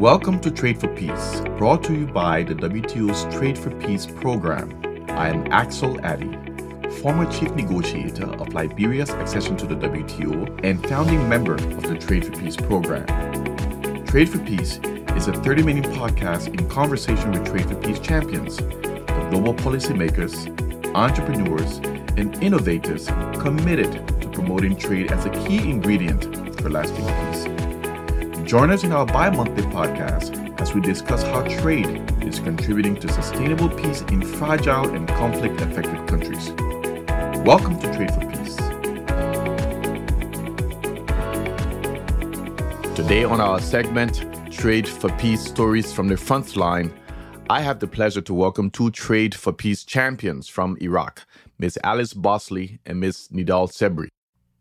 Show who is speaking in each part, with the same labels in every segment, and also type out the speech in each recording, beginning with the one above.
Speaker 1: Welcome to Trade for Peace, brought to you by the WTO's Trade for Peace program. I am Axel Addy, former chief negotiator of Liberia's accession to the WTO and founding member of the Trade for Peace program. Trade for Peace is a 30 minute podcast in conversation with Trade for Peace champions, the global policymakers, entrepreneurs, and innovators committed to promoting trade as a key ingredient for lasting peace. Join us in our bi monthly podcast as we discuss how trade is contributing to sustainable peace in fragile and conflict affected countries. Welcome to Trade for Peace. Today, on our segment, Trade for Peace Stories from the Front Line, I have the pleasure to welcome two Trade for Peace champions from Iraq, Ms. Alice Bosley and Ms. Nidhal Sebri.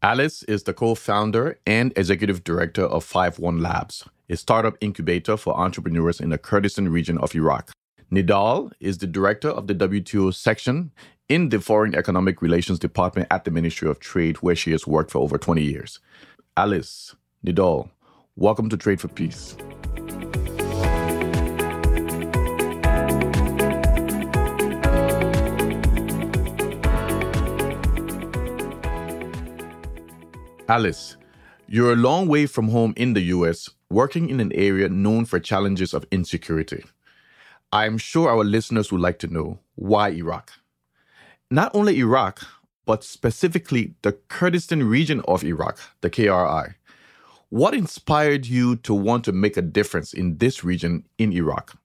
Speaker 1: Alice is the co founder and executive director of Five One Labs, a startup incubator for entrepreneurs in the Kurdistan region of Iraq. Nidhal is the director of the WTO section in the Foreign Economic Relations Department at the Ministry of Trade, where she has worked for over 20 years. Alice, Nidhal, welcome to Trade for Peace. Alice, you're a long way from home in the US, working in an area known for challenges of insecurity. I'm sure our listeners would like to know why Iraq? Not only Iraq, but specifically the Kurdistan region of Iraq, the KRI. What inspired you to want to make a difference in this region in Iraq?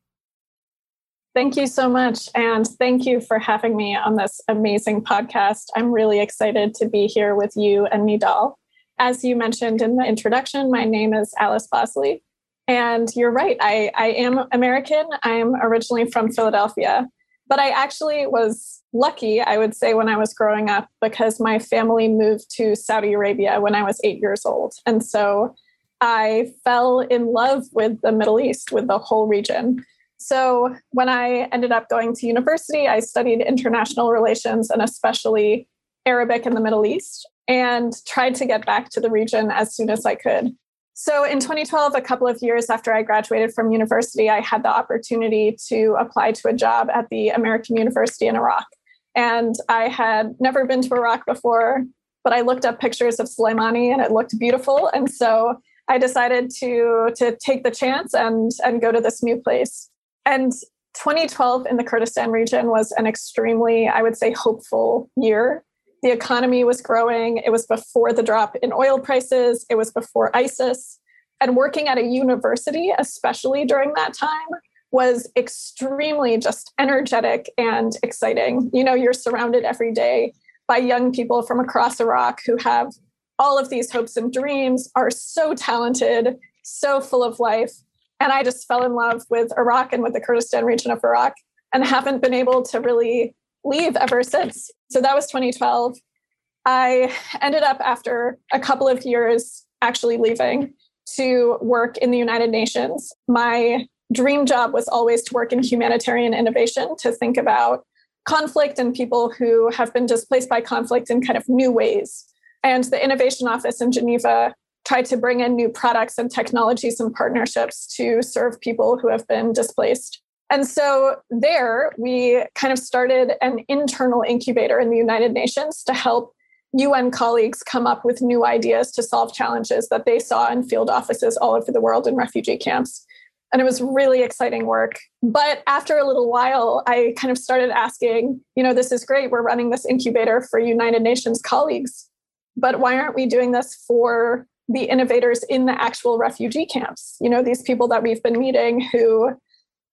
Speaker 2: Thank you so much. And thank you for having me on this amazing podcast. I'm really excited to be here with you and Nidhal. As you mentioned in the introduction, my name is Alice Bosley. And you're right, I, I am American. I'm originally from Philadelphia. But I actually was lucky, I would say, when I was growing up because my family moved to Saudi Arabia when I was eight years old. And so I fell in love with the Middle East, with the whole region. So when I ended up going to university, I studied international relations and especially Arabic in the Middle East and tried to get back to the region as soon as I could. So in 2012, a couple of years after I graduated from university, I had the opportunity to apply to a job at the American University in Iraq. And I had never been to Iraq before, but I looked up pictures of Sulaimani and it looked beautiful. And so I decided to, to take the chance and, and go to this new place. And 2012 in the Kurdistan region was an extremely, I would say, hopeful year the economy was growing. It was before the drop in oil prices, it was before ISIS. And working at a university, especially during that time, was extremely just energetic and exciting. You know, you're surrounded every day by young people from across Iraq who have all of these hopes and dreams, are so talented, so full of life. And I just fell in love with Iraq and with the Kurdistan region of Iraq and haven't been able to really leave ever since. So that was 2012. I ended up after a couple of years actually leaving to work in the United Nations. My dream job was always to work in humanitarian innovation, to think about conflict and people who have been displaced by conflict in kind of new ways. And the Innovation Office in Geneva tried to bring in new products and technologies and partnerships to serve people who have been displaced. And so there we kind of started an internal incubator in the United Nations to help UN colleagues come up with new ideas to solve challenges that they saw in field offices all over the world in refugee camps. And it was really exciting work. But after a little while, I kind of started asking, you know, this is great. We're running this incubator for United Nations colleagues, but why aren't we doing this for the innovators in the actual refugee camps? You know, these people that we've been meeting who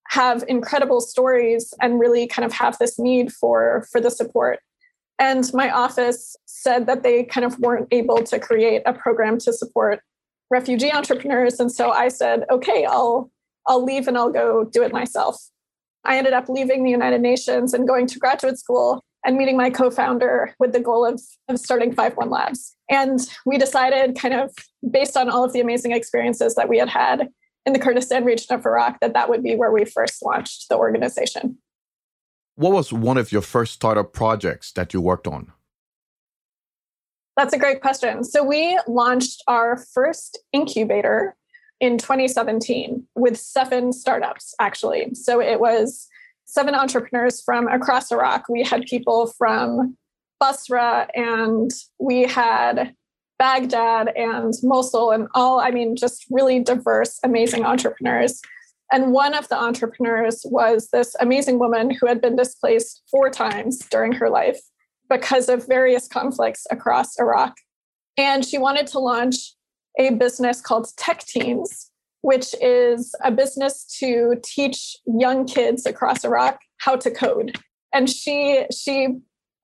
Speaker 2: have incredible stories and really kind of have this need for for the support. And my office said that they kind of weren't able to create a program to support refugee entrepreneurs. And so i said okay i'll i'll leave and i'll go do it myself. I ended up leaving the united nations and going to graduate school and meeting my co-founder with the goal of, of starting Five One Labs. And we decided kind of based on all of the amazing experiences that we had had in the Kurdistan region of Iraq that that would be where we first launched the organization.
Speaker 1: What was one of your first startup projects that you worked on?
Speaker 2: That's a great question. So we launched our first incubator in 2017 with seven startups, actually. So it was seven entrepreneurs from across Iraq. We had people from Basra and we had Baghdad and Mosul and all, I mean, just really diverse, amazing entrepreneurs. And one of the entrepreneurs was this amazing woman who had been displaced four times during her life because of various conflicts across Iraq. And she wanted to launch a business called Tech Teams, which is a business to teach young kids across Iraq how to code. And she she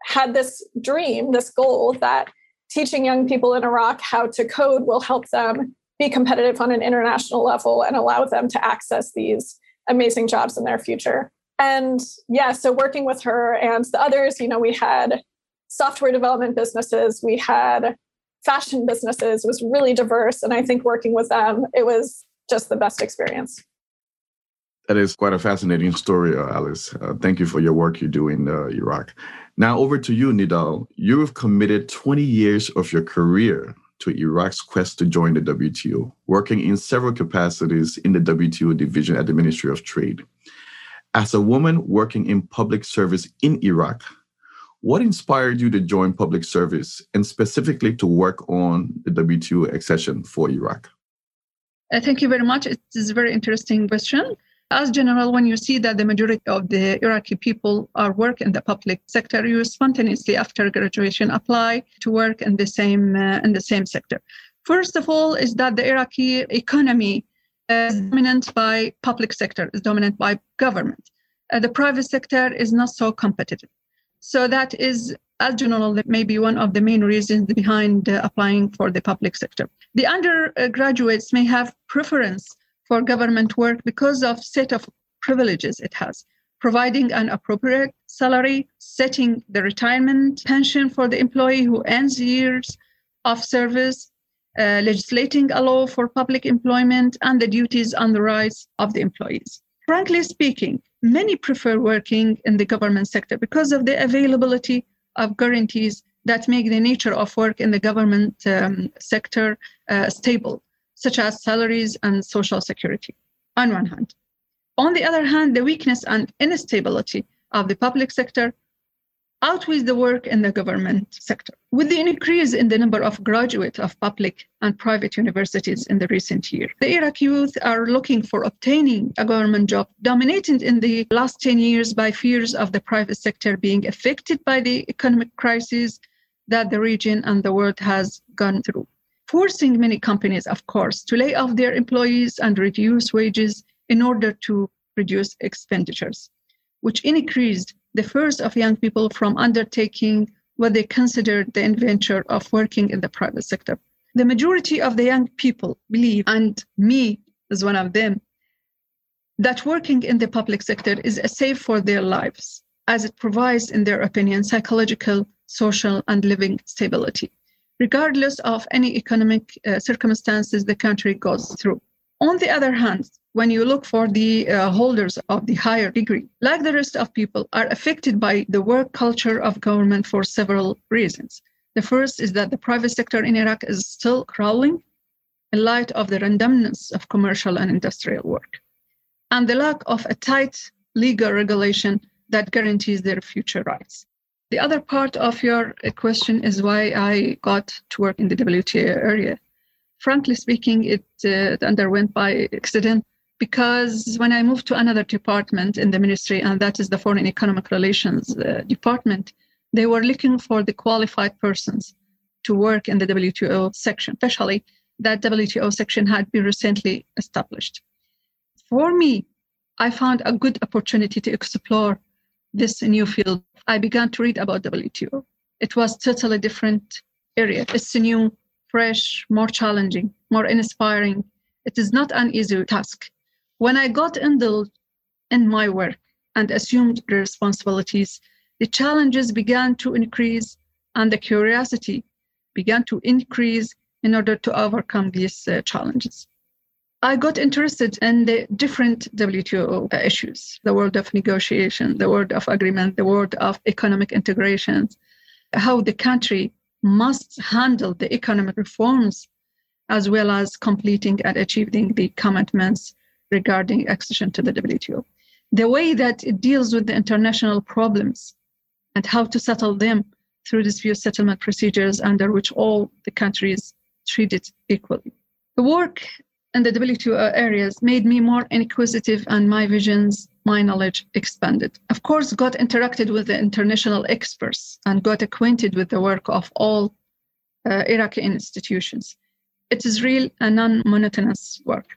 Speaker 2: had this dream, this goal that teaching young people in Iraq how to code will help them be competitive on an international level and allow them to access these amazing jobs in their future. And yeah, so working with her and the others, you know, we had software development businesses, we had fashion businesses, it was really diverse. And I think working with them, it was just the best experience.
Speaker 1: That is quite a fascinating story, uh, Alice. Uh, thank you for your work you do in uh, Iraq. Now, over to you, Nidhal. You have committed 20 years of your career to Iraq's quest to join the WTO, working in several capacities in the WTO division at the Ministry of Trade. As a woman working in public service in Iraq, what inspired you to join public service and specifically to work on the WTO accession for Iraq?
Speaker 3: Uh, thank you very much. It is a very interesting question. As general, when you see that the majority of the Iraqi people are work in the public sector, you spontaneously after graduation apply to work in the same uh, in the same sector. First of all, is that the Iraqi economy is dominant by public sector, is dominant by government. Uh, the private sector is not so competitive. So that is, as general, that may be one of the main reasons behind uh, applying for the public sector. The undergraduates may have preference for government work because of set of privileges it has. Providing an appropriate salary setting the retirement pension for the employee who ends years of service uh, legislating a law for public employment and the duties and the rights of the employees. Frankly speaking many prefer working in the government sector because of the availability of guarantees that make the nature of work in the government um, sector uh, stable, such as salaries and social security, on one hand. On the other hand, the weakness and instability of the public sector outweighs the work in the government sector. With the increase in the number of graduates of public and private universities in the recent year, the Iraqi youth are looking for obtaining a government job dominated in the last 10 years by fears of the private sector being affected by the economic crisis that the region and the world has gone through, forcing many companies, of course, to lay off their employees and reduce wages in order to reduce expenditures, which increased the first of young people from undertaking what they considered the adventure of working in the private sector. The majority of the young people believe, and me as one of them, that working in the public sector is a safe for their lives, as it provides, in their opinion, psychological, social, and living stability, regardless of any economic uh, circumstances the country goes through. On the other hand, when you look for the uh, holders of the higher degree, like the rest of people, are affected by the work culture of government for several reasons. The first is that the private sector in Iraq is still crawling in light of the randomness of commercial and industrial work, and the lack of a tight legal regulation that guarantees their future rights. The other part of your question is why I got to work in the WTO area. Frankly speaking, it uh, underwent by accident because when I moved to another department in the ministry, and that is the Foreign Economic Relations uh, department, they were looking for the qualified persons to work in the WTO section, especially that WTO section had been recently established. For me, I found a good opportunity to explore this new field. I began to read about WTO. It was totally different area. It's new, fresh, more challenging, more inspiring. It is not an easy task. When I got indulged in my work and assumed the responsibilities, the challenges began to increase and the curiosity began to increase in order to overcome these uh, challenges. I got interested in the different WTO issues the world of negotiation, the world of agreement, the world of economic integration, how the country must handle the economic reforms as well as completing and achieving the commitments regarding accession to the WTO. The way that it deals with the international problems and how to settle them through dispute settlement procedures under which all the countries treat it equally. The work in the WTO areas made me more inquisitive and my visions, my knowledge expanded. Of course, got interacted with the international experts and got acquainted with the work of all uh, Iraqi institutions. It is real and non-monotonous work.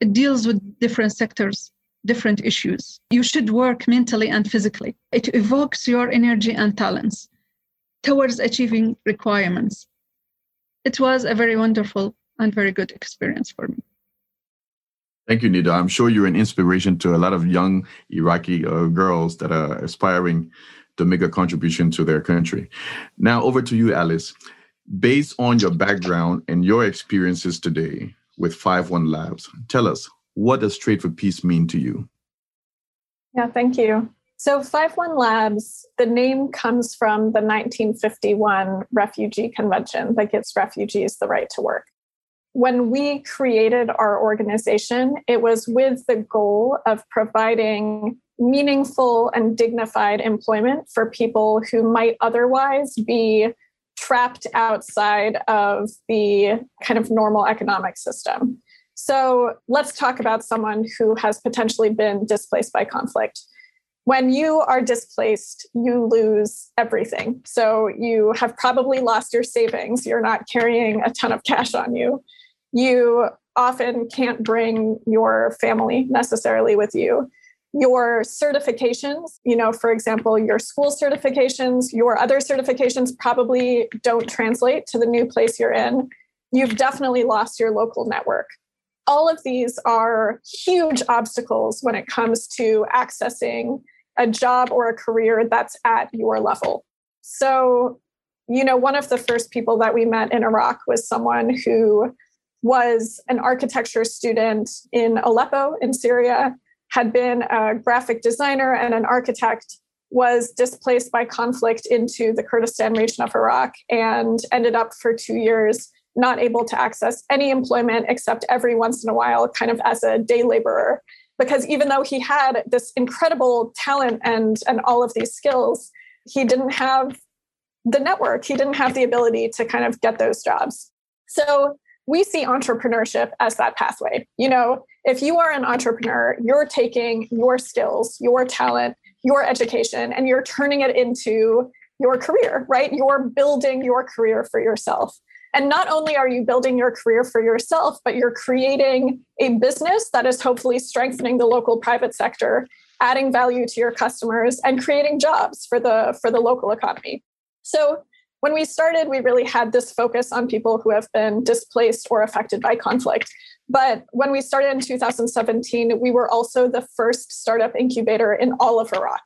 Speaker 3: It deals with different sectors, different issues. You should work mentally and physically. It evokes your energy and talents towards achieving requirements. It was a very wonderful and very good experience for me.
Speaker 1: Thank you, Nida. I'm sure you're an inspiration to a lot of young Iraqi uh, girls that are aspiring to make a contribution to their country. Now, over to you, Alice. Based on your background and your experiences today with Five One Labs, tell us what does Trade for Peace mean to you?
Speaker 2: Yeah, thank you. So, Five One Labs, the name comes from the 1951 Refugee Convention that gives refugees the right to work when we created our organization, it was with the goal of providing meaningful and dignified employment for people who might otherwise be trapped outside of the kind of normal economic system. So let's talk about someone who has potentially been displaced by conflict. When you are displaced, you lose everything. So you have probably lost your savings. You're not carrying a ton of cash on you you often can't bring your family necessarily with you. Your certifications, you know, for example, your school certifications, your other certifications probably don't translate to the new place you're in. You've definitely lost your local network. All of these are huge obstacles when it comes to accessing a job or a career that's at your level. So, you know, one of the first people that we met in Iraq was someone who was an architecture student in Aleppo in Syria, had been a graphic designer and an architect, was displaced by conflict into the Kurdistan region of Iraq and ended up for two years not able to access any employment except every once in a while, kind of as a day laborer. Because even though he had this incredible talent and, and all of these skills, he didn't have the network, he didn't have the ability to kind of get those jobs. So we see entrepreneurship as that pathway. You know, if you are an entrepreneur, you're taking your skills, your talent, your education, and you're turning it into your career, right? You're building your career for yourself. And not only are you building your career for yourself, but you're creating a business that is hopefully strengthening the local private sector, adding value to your customers, and creating jobs for the for the local economy. So when we started, we really had this focus on people who have been displaced or affected by conflict. But when we started in 2017, we were also the first startup incubator in all of Iraq.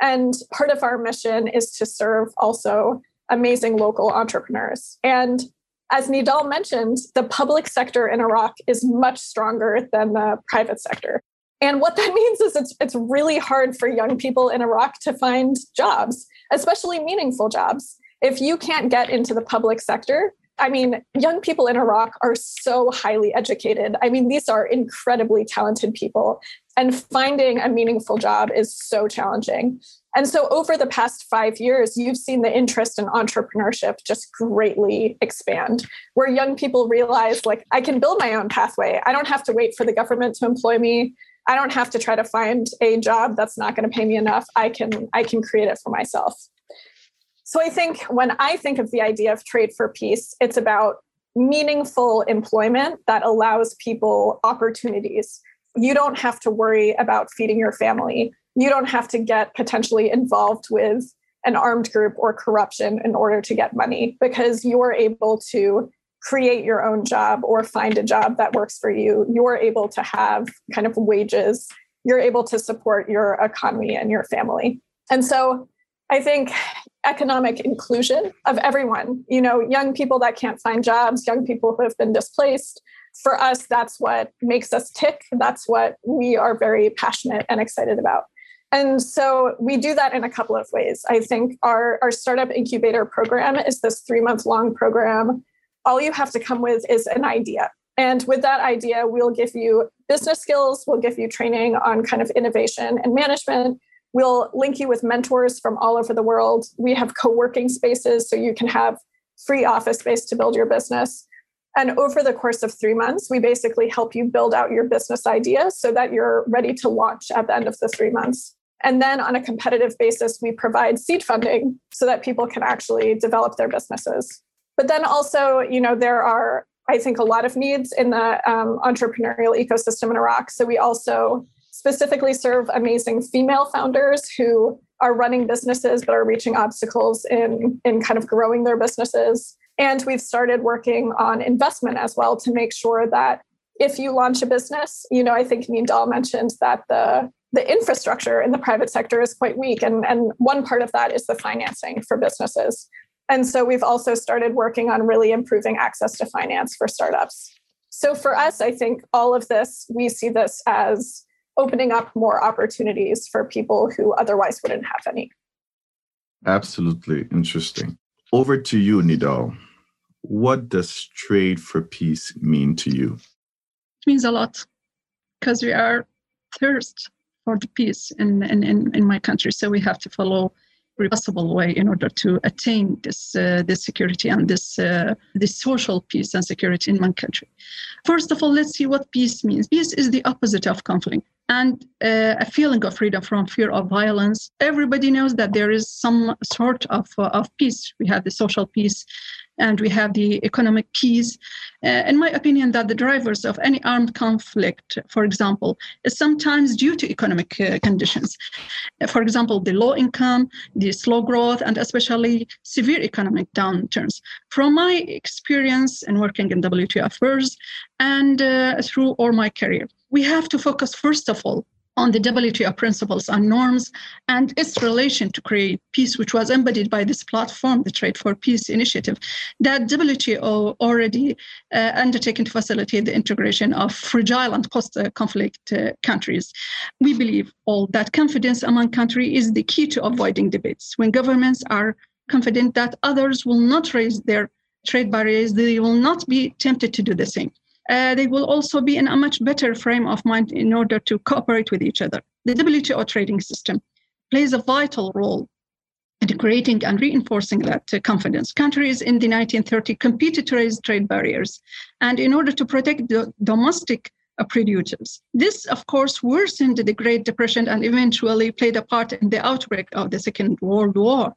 Speaker 2: And part of our mission is to serve also amazing local entrepreneurs. And as Nidhal mentioned, the public sector in Iraq is much stronger than the private sector. And what that means is it's, it's really hard for young people in Iraq to find jobs, especially meaningful jobs if you can't get into the public sector, I mean, young people in Iraq are so highly educated. I mean, these are incredibly talented people, and finding a meaningful job is so challenging. And so, over the past five years, you've seen the interest in entrepreneurship just greatly expand, where young people realize, like, I can build my own pathway. I don't have to wait for the government to employ me. I don't have to try to find a job that's not going to pay me enough. I can I can create it for myself. So I think when I think of the idea of trade for peace, it's about meaningful employment that allows people opportunities. You don't have to worry about feeding your family. You don't have to get potentially involved with an armed group or corruption in order to get money because you're able to create your own job or find a job that works for you. You're able to have kind of wages. You're able to support your economy and your family. And so I think economic inclusion of everyone, you know, young people that can't find jobs, young people who have been displaced. For us, that's what makes us tick. That's what we are very passionate and excited about. And so we do that in a couple of ways. I think our, our startup incubator program is this three month long program all you have to come with is an idea. And with that idea, we'll give you business skills, we'll give you training on kind of innovation and management. We'll link you with mentors from all over the world. We have co working spaces so you can have free office space to build your business. And over the course of three months, we basically help you build out your business idea so that you're ready to launch at the end of the three months. And then on a competitive basis, we provide seed funding so that people can actually develop their businesses. But then also, you know, there are, I think, a lot of needs in the um, entrepreneurial ecosystem in Iraq. So we also specifically serve amazing female founders who are running businesses but are reaching obstacles in, in kind of growing their businesses. And we've started working on investment as well to make sure that if you launch a business, you know, I think Nidhal mentioned that the the infrastructure in the private sector is quite weak. And, and one part of that is the financing for businesses. And so we've also started working on really improving access to finance for startups. So for us, I think all of this, we see this as opening up more opportunities for people who otherwise wouldn't have any.
Speaker 1: Absolutely interesting. Over to you, Nidhal. What does trade for peace mean to you?
Speaker 3: It means a lot because we are thirst for the peace in, in, in, in my country. So we have to follow every possible way in order to attain this uh, this security and this uh, this social peace and security in my country. First of all, let's see what peace means. Peace is the opposite of conflict and uh, a feeling of freedom from fear of violence. Everybody knows that there is some sort of, uh, of peace. We have the social peace and we have the economic peace. Uh, in my opinion, that the drivers of any armed conflict, for example, is sometimes due to economic uh, conditions. For example, the low income, the slow growth, and especially severe economic downturns. From my experience in working in WTO affairs and uh, through all my career, we have to focus first of all on the WTO principles and norms and its relation to create peace, which was embodied by this platform, the Trade for Peace initiative, that WTO already uh, undertaken to facilitate the integration of fragile and post-conflict uh, countries. We believe all that confidence among countries is the key to avoiding debates. When governments are confident that others will not raise their trade barriers, they will not be tempted to do the same uh, they will also be in a much better frame of mind in order to cooperate with each other. The WTO trading system plays a vital role in creating and reinforcing that uh, confidence. Countries in the 1930s competed to raise trade barriers, and in order to protect the domestic uh, producers. This, of course, worsened the Great Depression and eventually played a part in the outbreak of the Second World War.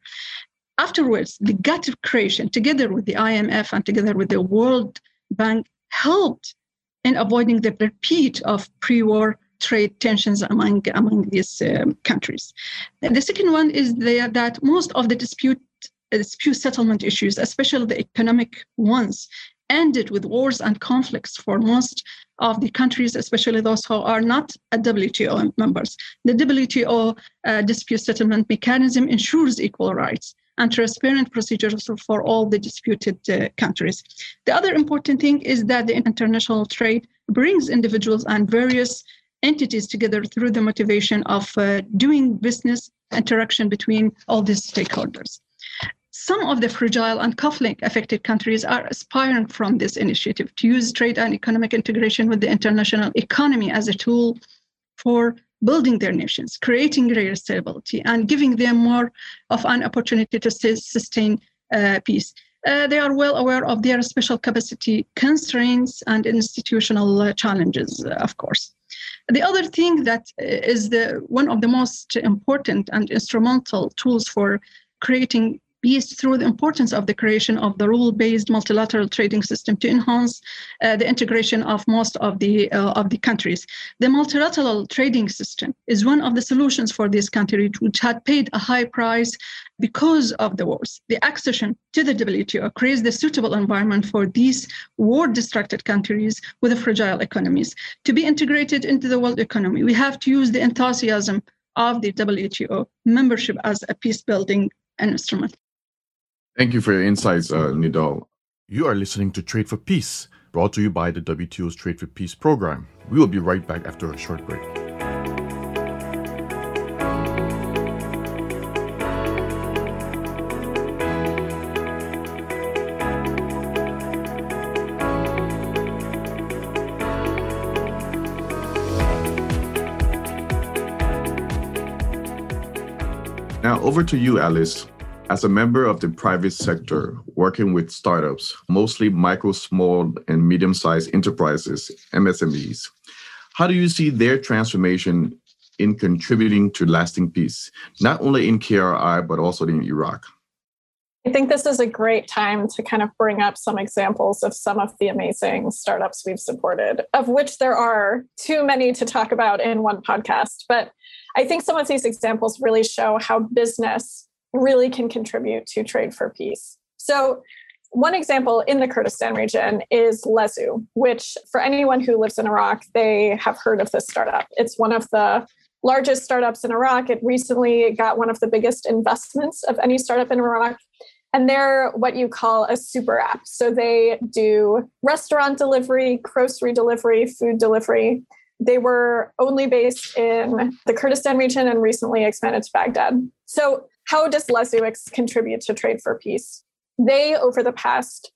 Speaker 3: Afterwards, the GATT creation, together with the IMF and together with the World Bank, helped in avoiding the repeat of pre-war trade tensions among among these um, countries. And the second one is the, that most of the dispute dispute settlement issues, especially the economic ones, ended with wars and conflicts for most of the countries, especially those who are not WTO members. The WTO uh, dispute settlement mechanism ensures equal rights and transparent procedures for all the disputed uh, countries. The other important thing is that the international trade brings individuals and various entities together through the motivation of uh, doing business interaction between all these stakeholders. Some of the fragile and conflict affected countries are aspiring from this initiative to use trade and economic integration with the international economy as a tool for building their nations, creating greater stability, and giving them more of an opportunity to sustain uh, peace. Uh, they are well aware of their special capacity constraints and institutional uh, challenges, uh, of course. The other thing that uh, the one of the most important and instrumental tools for creating peace through the importance of the creation of the rule-based multilateral trading system to enhance uh, the integration of most of the uh, of the countries. The multilateral trading system is one of the solutions for these countries which had paid a high price because of the wars. The accession to the WTO creates the suitable environment for these war-distracted countries with fragile economies to be integrated into the world economy. We have to use the enthusiasm of the WTO membership as a peace building instrument.
Speaker 1: Thank you for your insights, uh, Nidhal. You are listening to Trade for Peace, brought to you by the WTO's Trade for Peace program. We will be right back after a short break. Now, over to you, Alice. As a member of the private sector working with startups, mostly micro, small, and medium sized enterprises, MSMEs, how do you see their transformation in contributing to lasting peace, not only in KRI, but also in Iraq?
Speaker 2: I think this is a great time to kind of bring up some examples of some of the amazing startups we've supported, of which there are too many to talk about in one podcast. But I think some of these examples really show how business really can contribute to trade for peace. So, one example in the Kurdistan region is Lezzoo, which, for anyone who lives in Iraq, they have heard of this startup. It's one of the largest startups in Iraq. It recently got one of the biggest investments of any startup in Iraq. And they're what you call a super app. So they do restaurant delivery, grocery delivery, food delivery. They were only based in the Kurdistan region and recently expanded to Baghdad. So how does Lezzoo contribute to Trade for Peace? They, over the past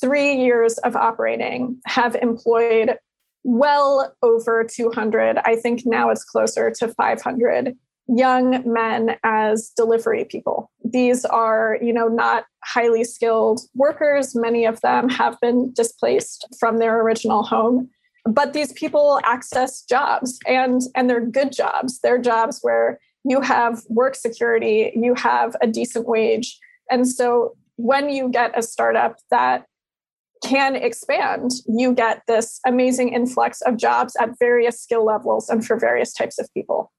Speaker 2: three years of operating, have employed well over 200. I think now it's closer to 500 young men as delivery people. These are, you know, not highly skilled workers. Many of them have been displaced from their original home. But these people access jobs and and they're good jobs. They're jobs where you have work security, you have a decent wage. And so when you get a startup that can expand, you get this amazing influx of jobs at various skill levels and for various types of people.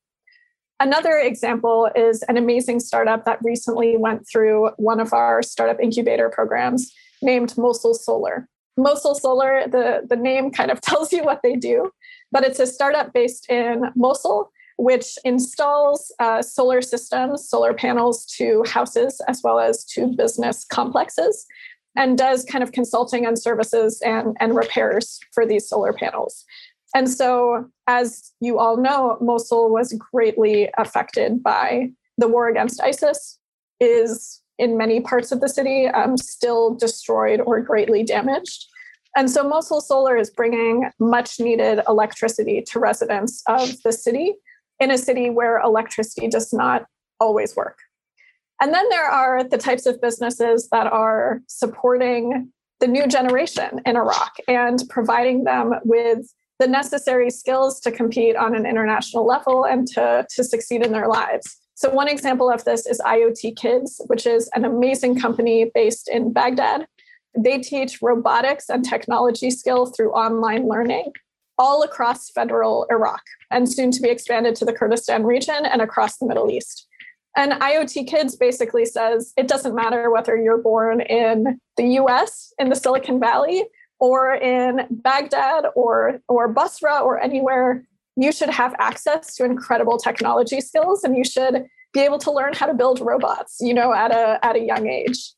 Speaker 2: Another example is an amazing startup that recently went through one of our startup incubator programs named Mosul Solar. Mosul Solar, the, the name kind of tells you what they do, but it's a startup based in Mosul which installs uh, solar systems, solar panels to houses as well as to business complexes, and does kind of consulting and services and, and repairs for these solar panels. And so, as you all know, Mosul was greatly affected by the war against ISIS, is in many parts of the city um, still destroyed or greatly damaged. And so Mosul Solar is bringing much needed electricity to residents of the city in a city where electricity does not always work. And then there are the types of businesses that are supporting the new generation in Iraq and providing them with the necessary skills to compete on an international level and to, to succeed in their lives. So, one example of this is IoT Kids, which is an amazing company based in Baghdad. They teach robotics and technology skill through online learning all across federal Iraq and soon to be expanded to the Kurdistan region and across the Middle East. And IoT Kids basically says it doesn't matter whether you're born in the US, in the Silicon Valley, or in Baghdad or, or Basra or anywhere, you should have access to incredible technology skills and you should be able to learn how to build robots, you know, at a, at a young age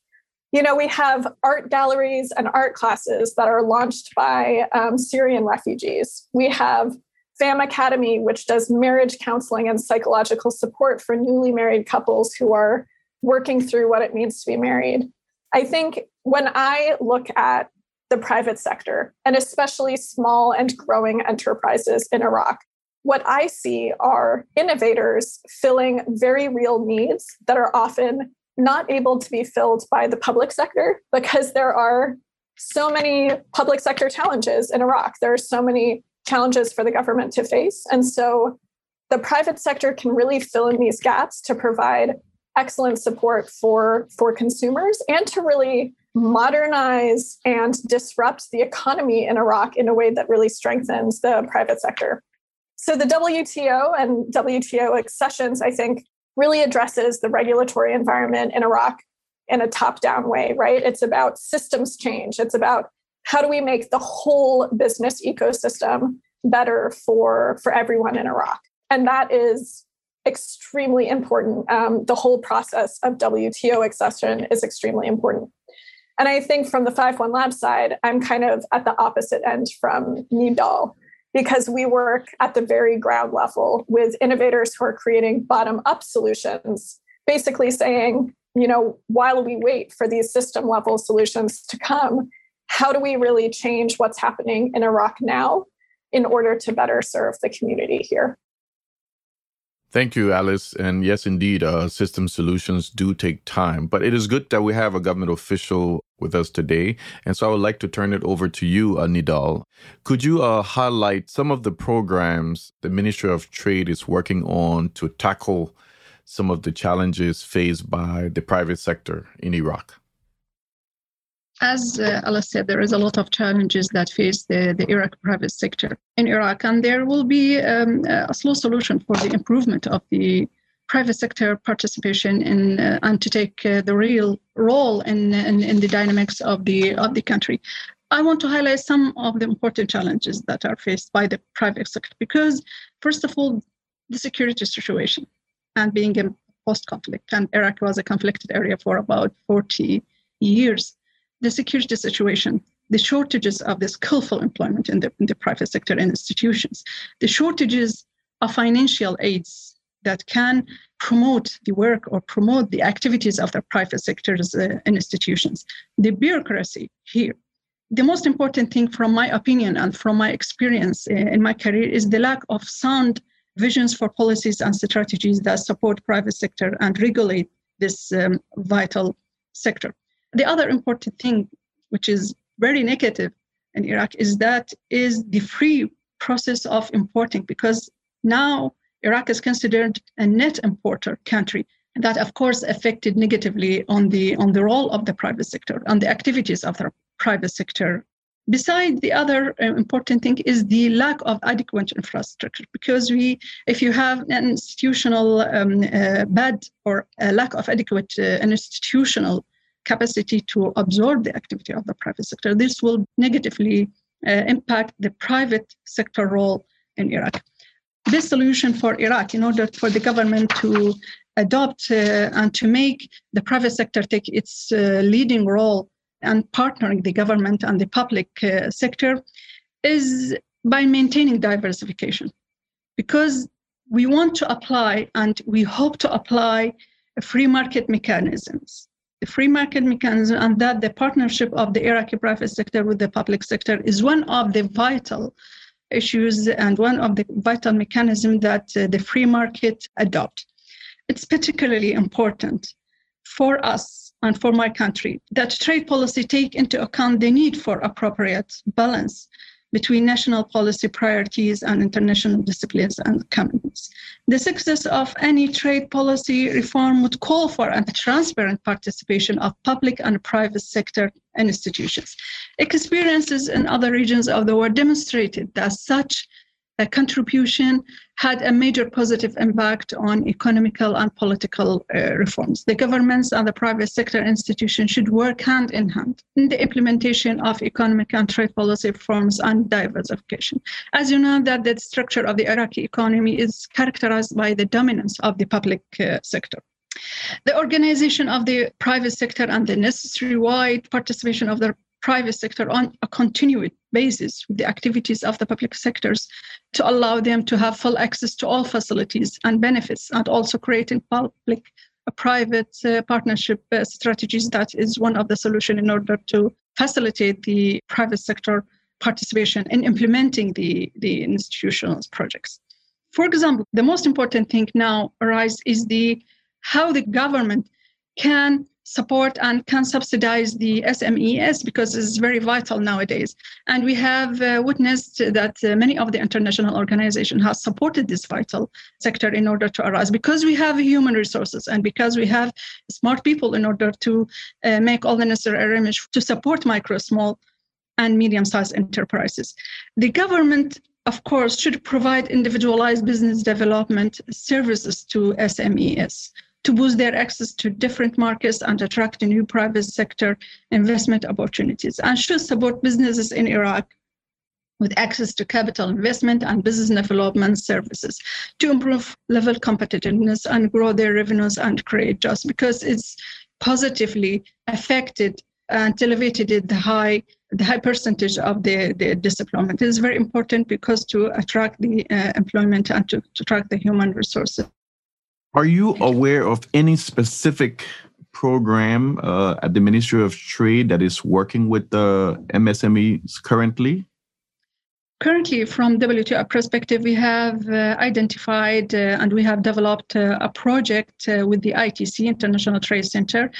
Speaker 2: you know, we have art galleries and art classes that are launched by um, Syrian refugees. We have FAM Academy, which does marriage counseling and psychological support for newly married couples who are working through what it means to be married. I think when I look at the private sector, and especially small and growing enterprises in Iraq, what I see are innovators filling very real needs that are often not able to be filled by the public sector because there are so many public sector challenges in Iraq. There are so many challenges for the government to face. And so the private sector can really fill in these gaps to provide excellent support for, for consumers and to really modernize and disrupt the economy in Iraq in a way that really strengthens the private sector. So the WTO and WTO accessions, I think, really addresses the regulatory environment in Iraq in a top down way, right? It's about systems change. It's about how do we make the whole business ecosystem better for, for everyone in Iraq? And that is extremely important. Um, the whole process of WTO accession is extremely important. And I think from the Five One Lab side, I'm kind of at the opposite end from Nidhal because we work at the very ground level with innovators who are creating bottom up solutions, basically saying, you know, while we wait for these system level solutions to come, how do we really change what's happening in Iraq now in order to better serve the community here?
Speaker 1: Thank you, Alice. And yes, indeed, uh, system solutions do take time, but it is good that we have a government official with us today. And so I would like to turn it over to you, Nidhal. Could you uh, highlight some of the programs the Ministry of Trade is working on to tackle some of the challenges faced by the private sector in Iraq?
Speaker 3: as uh, Alice said, there is a lot of challenges that face the, the Iraq private sector in Iraq, and there will be um, a slow solution for the improvement of the private sector participation in uh, and to take uh, the real role in, in, in the dynamics of the of the country. I want to highlight some of the important challenges that are faced by the private sector because, first of all, the security situation and being a post-conflict, and Iraq was a conflicted area for about 40 years the security situation, the shortages of the skillful employment in the, in the private sector and institutions, the shortages of financial aids that can promote the work or promote the activities of the private sector's uh, institutions, the bureaucracy here. The most important thing, from my opinion and from my experience uh, in my career, is the lack of sound visions for policies and strategies that support private sector and regulate this um, vital sector. The other important thing, which is very negative in Iraq, is that is the free process of importing because now Iraq is considered a net importer country. And that, of course, affected negatively on the on the role of the private sector, on the activities of the private sector. Besides, the other uh, important thing is the lack of adequate infrastructure. Because we, if you have an institutional um, uh, bad or a lack of adequate uh, institutional capacity to absorb the activity of the private sector. This will negatively uh, impact the private sector role in Iraq. This solution for Iraq, in order for the government to adopt uh, and to make the private sector take its uh, leading role and partnering the government and the public uh, sector, is by maintaining diversification. Because we want to apply and we hope to apply free market mechanisms the free market mechanism and that the partnership of the Iraqi private sector with the public sector is one of the vital issues and one of the vital mechanisms that uh, the free market adopt. It's particularly important for us and for my country that trade policy take into account the need for appropriate balance between national policy priorities and international disciplines and commitments. The success of any trade policy reform would call for a transparent participation of public and private sector institutions. Experiences in other regions of the world demonstrated that such a contribution had a major positive impact on economical and political uh, reforms. The governments and the private sector institutions should work hand in hand in the implementation of economic and trade policy reforms and diversification. As you know, that the structure of the Iraqi economy is characterized by the dominance of the public uh, sector. The organization of the private sector and the necessary wide participation of the private sector on a continued basis with the activities of the public sectors to allow them to have full access to all facilities and benefits and also creating public uh, private uh, partnership uh, strategies that is one of the solution in order to facilitate the private sector participation in implementing the, the institutional projects. For example the most important thing now arise is the how the government can support and can subsidize the SMEs because it's very vital nowadays. And we have uh, witnessed that uh, many of the international organizations have supported this vital sector in order to arise because we have human resources and because we have smart people in order to uh, make all the necessary arrangements to support micro, small, and medium-sized enterprises. The government of course, should provide individualized business development services to SMEs to boost their access to different markets and attract new private sector investment opportunities and should support businesses in Iraq with access to capital investment and business development services to improve level competitiveness and grow their revenues and create jobs because it's positively affected and elevated the high the high percentage of the, the disemployment. It is very important because to attract the uh, employment and to, to attract the human resources.
Speaker 1: Are you aware of any specific program uh, at the Ministry of Trade that is working with the MSMEs currently?
Speaker 3: Currently, from WTO perspective, we have uh, identified uh, and we have developed uh, a project uh, with the ITC, International Trade Center,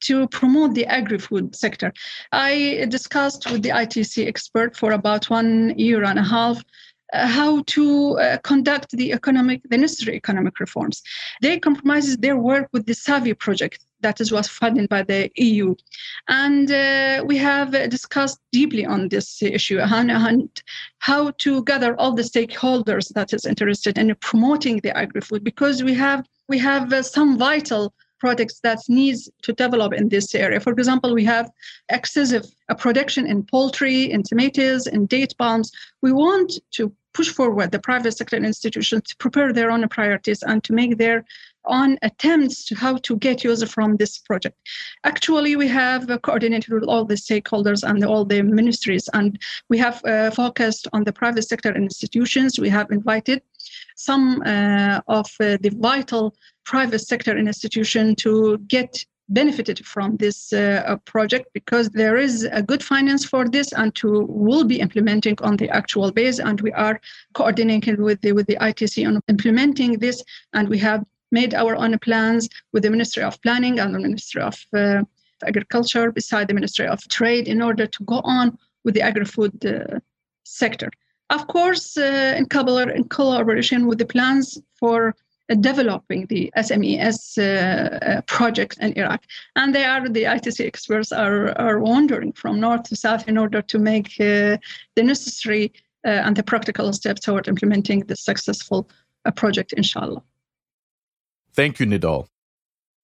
Speaker 3: to promote the agri-food sector. I discussed with the ITC expert for about one year and a half how to uh, conduct the economic, the necessary economic reforms. They compromises their work with the Savvy project that is was funded by the EU, and uh, we have discussed deeply on this issue and how to gather all the stakeholders that is interested in promoting the agri-food because we have we have uh, some vital products that needs to develop in this area. For example, we have excessive uh, production in poultry, in tomatoes, in date palms. We want to push forward the private sector institutions to prepare their own priorities and to make their own attempts to how to get user from this project. Actually, we have coordinated with all the stakeholders and all the ministries, and we have uh, focused on the private sector institutions. We have invited some uh, of uh, the vital private sector institution to get benefited from this uh, project because there is a good finance for this and to will be implementing on the actual base and we are coordinating with the with the ITC on implementing this and we have made our own plans with the Ministry of Planning and the Ministry of uh, Agriculture beside the Ministry of Trade in order to go on with the agri-food uh, sector. Of course, uh, in, in collaboration with the plans for developing the SMES uh, uh, project in Iraq. And they are, the ITC experts are, are wandering from north to south in order to make uh, the necessary and the practical steps toward implementing the successful project, inshallah.
Speaker 1: Thank you, Nidhal.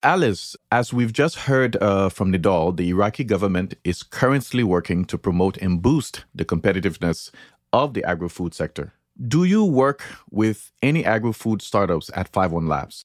Speaker 1: Alice, as we've just heard uh, from Nidhal, the Iraqi government is currently working to promote and boost the competitiveness of the agri food sector. Do you work with any agri food startups at Five One Labs?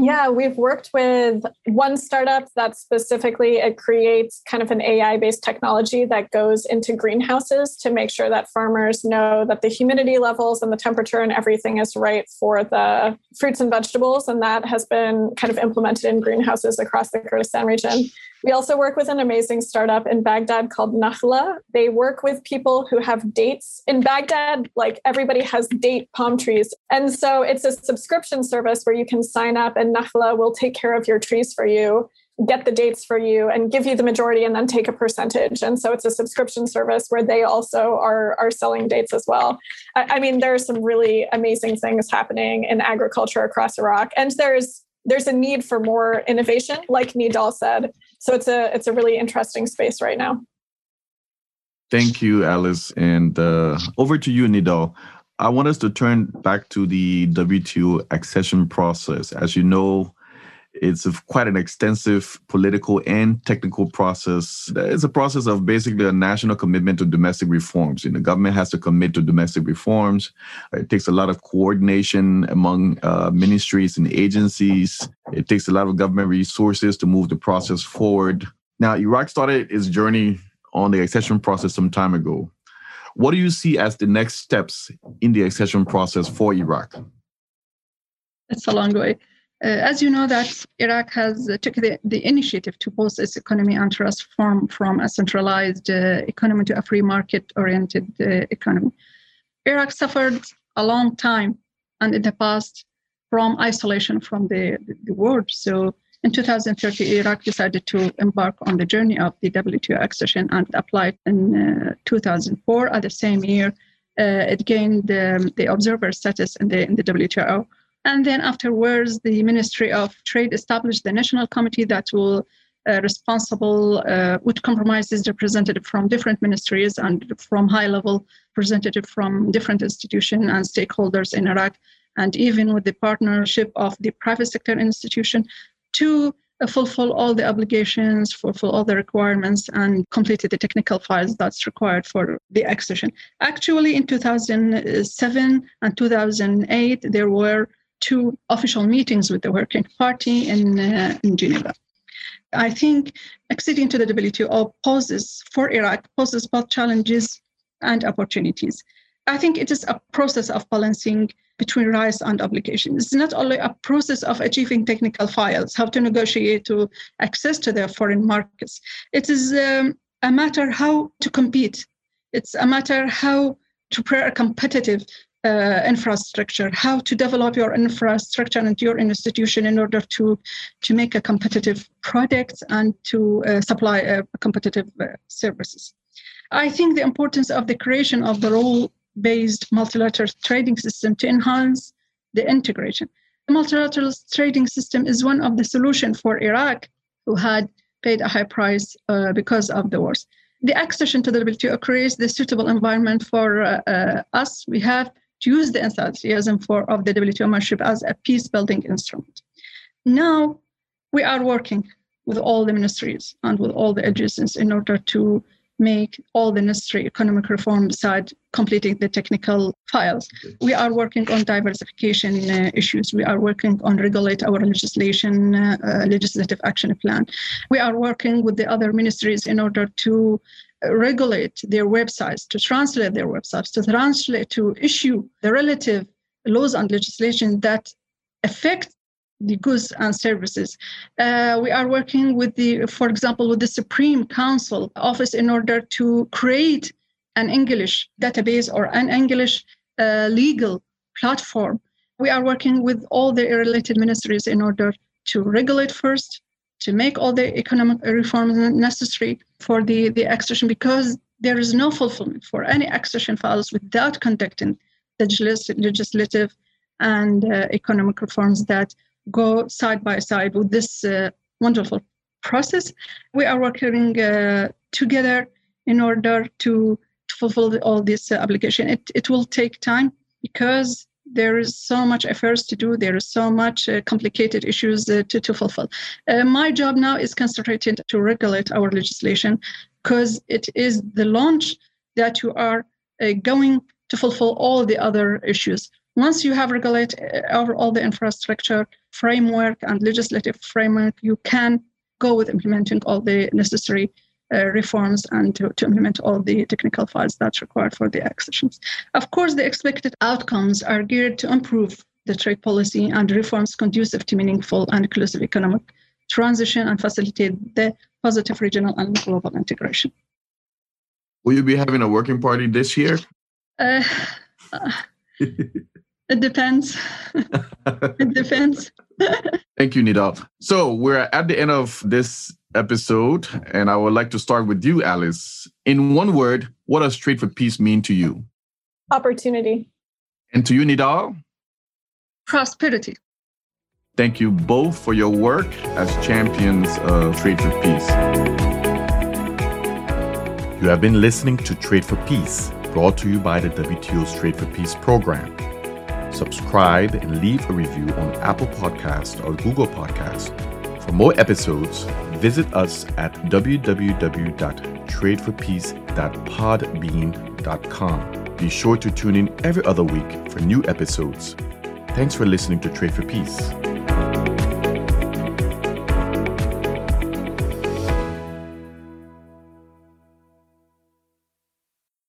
Speaker 2: Yeah, we've worked with one startup that specifically it creates kind of an AI-based technology that goes into greenhouses to make sure that farmers know that the humidity levels and the temperature and everything is right for the fruits and vegetables. And that has been kind of implemented in greenhouses across the Kurdistan region. We also work with an amazing startup in Baghdad called Nakhla. They work with people who have dates. In Baghdad, like everybody has date palm trees. And so it's a subscription service where you can sign up and Nakhla will take care of your trees for you, get the dates for you, and give you the majority and then take a percentage. And so it's a subscription service where they also are, are selling dates as well. I, I mean, there are some really amazing things happening in agriculture across Iraq. And there's there's a need for more innovation, like Nidhal said. So it's a it's a really interesting space right now.
Speaker 1: Thank you, Alice, and uh, over to you, Nidhal. I want us to turn back to the WTO accession process. As you know, it's a, quite an extensive political and technical process. It's a process of basically a national commitment to domestic reforms. You know, the government has to commit to domestic reforms. It takes a lot of coordination among uh, ministries and agencies. It takes a lot of government resources to move the process forward. Now, Iraq started its journey on the accession process some time ago. What do you see as the next steps in the accession process for Iraq?
Speaker 3: It's a long way. Uh, as you know that Iraq has uh, took the, the initiative to boost its economy and transform from a centralized uh, economy to a free market oriented uh, economy. Iraq suffered a long time and in the past from isolation from the, the, the world. So in 2030, Iraq decided to embark on the journey of the WTO accession and applied in uh, 2004. At the same year, uh, it gained um, the observer status in the, in the WTO and then afterwards, the Ministry of Trade established the national committee that will uh, responsible, uh, which compromises representative from different ministries and from high level representative from different institutions and stakeholders in Iraq, and even with the partnership of the private sector institution to uh, fulfill all the obligations, fulfill all the requirements, and complete the technical files that's required for the accession. Actually, in 2007 and 2008, there were two official meetings with the Working Party in, uh, in Geneva. I think acceding to the WTO poses for Iraq poses both challenges and opportunities. I think it is a process of balancing between rights and obligations. It's not only a process of achieving technical files, how to negotiate to access to their foreign markets. It is um, a matter how to compete It's a matter how to prepare a competitive uh, infrastructure, how to develop your infrastructure and your institution in order to, to make a competitive product and to uh, supply uh, competitive uh, services. I think the importance of the creation of the rule-based multilateral trading system to enhance the integration. The multilateral trading system is one of the solutions for Iraq, who had paid a high price uh, because of the wars. The accession to the WTO creates the suitable environment for uh, us. We have to use the enthusiasm for of the WTO membership as a peace building instrument. Now we are working with all the ministries and with all the agencies in order to make all the necessary economic reform side completing the technical files. We are working on diversification uh, issues. We are working on regulate our legislation, uh, uh, legislative action plan. We are working with the other ministries in order to regulate their websites, to translate their websites, to translate, to issue the relative laws and legislation that affect the goods and services. Uh, we are working with the, for example, with the Supreme Council office in order to create an English database or an English uh, legal platform. We are working with all the related ministries in order to regulate first, to make all the economic reforms necessary for the, the accession because there is no fulfillment for any accession files without conducting the legislative and uh, economic reforms that go side by side with this uh, wonderful process. We are working uh, together in order to, to fulfill all this obligation. It, it will take time because there is so much efforts to do. There is so much uh, complicated issues uh, to, to fulfill. Uh, my job now is concentrated to regulate our legislation because it is the launch that you are going to fulfill all the other issues. Once you have regulated over all the infrastructure framework and legislative framework, you can go with implementing all the necessary uh, reforms and to, to, implement all the technical files that's required for the accessions. Of course, the expected outcomes are geared to improve the trade policy and reforms conducive to meaningful and inclusive economic transition and facilitate the positive regional and global integration.
Speaker 1: Will you be having a working party this year? Uh,
Speaker 3: uh, it depends. it depends.
Speaker 1: Thank you, Nidhal. So we're at the end of this episode, and I would like to start with you, Alice. In one word, what does Trade for Peace mean to you?
Speaker 2: Opportunity.
Speaker 1: And to you, Nidhal?
Speaker 3: Prosperity.
Speaker 1: Thank you both for your work as champions of Trade for Peace. You have been listening to Trade for Peace, brought to you by the WTO's Trade for Peace program subscribe, and leave a review on Apple Podcast or Google Podcast. For more episodes, visit us at www.tradeforpeace.podbean.com. Be sure to tune in every other week for new episodes. Thanks for listening to Trade for Peace.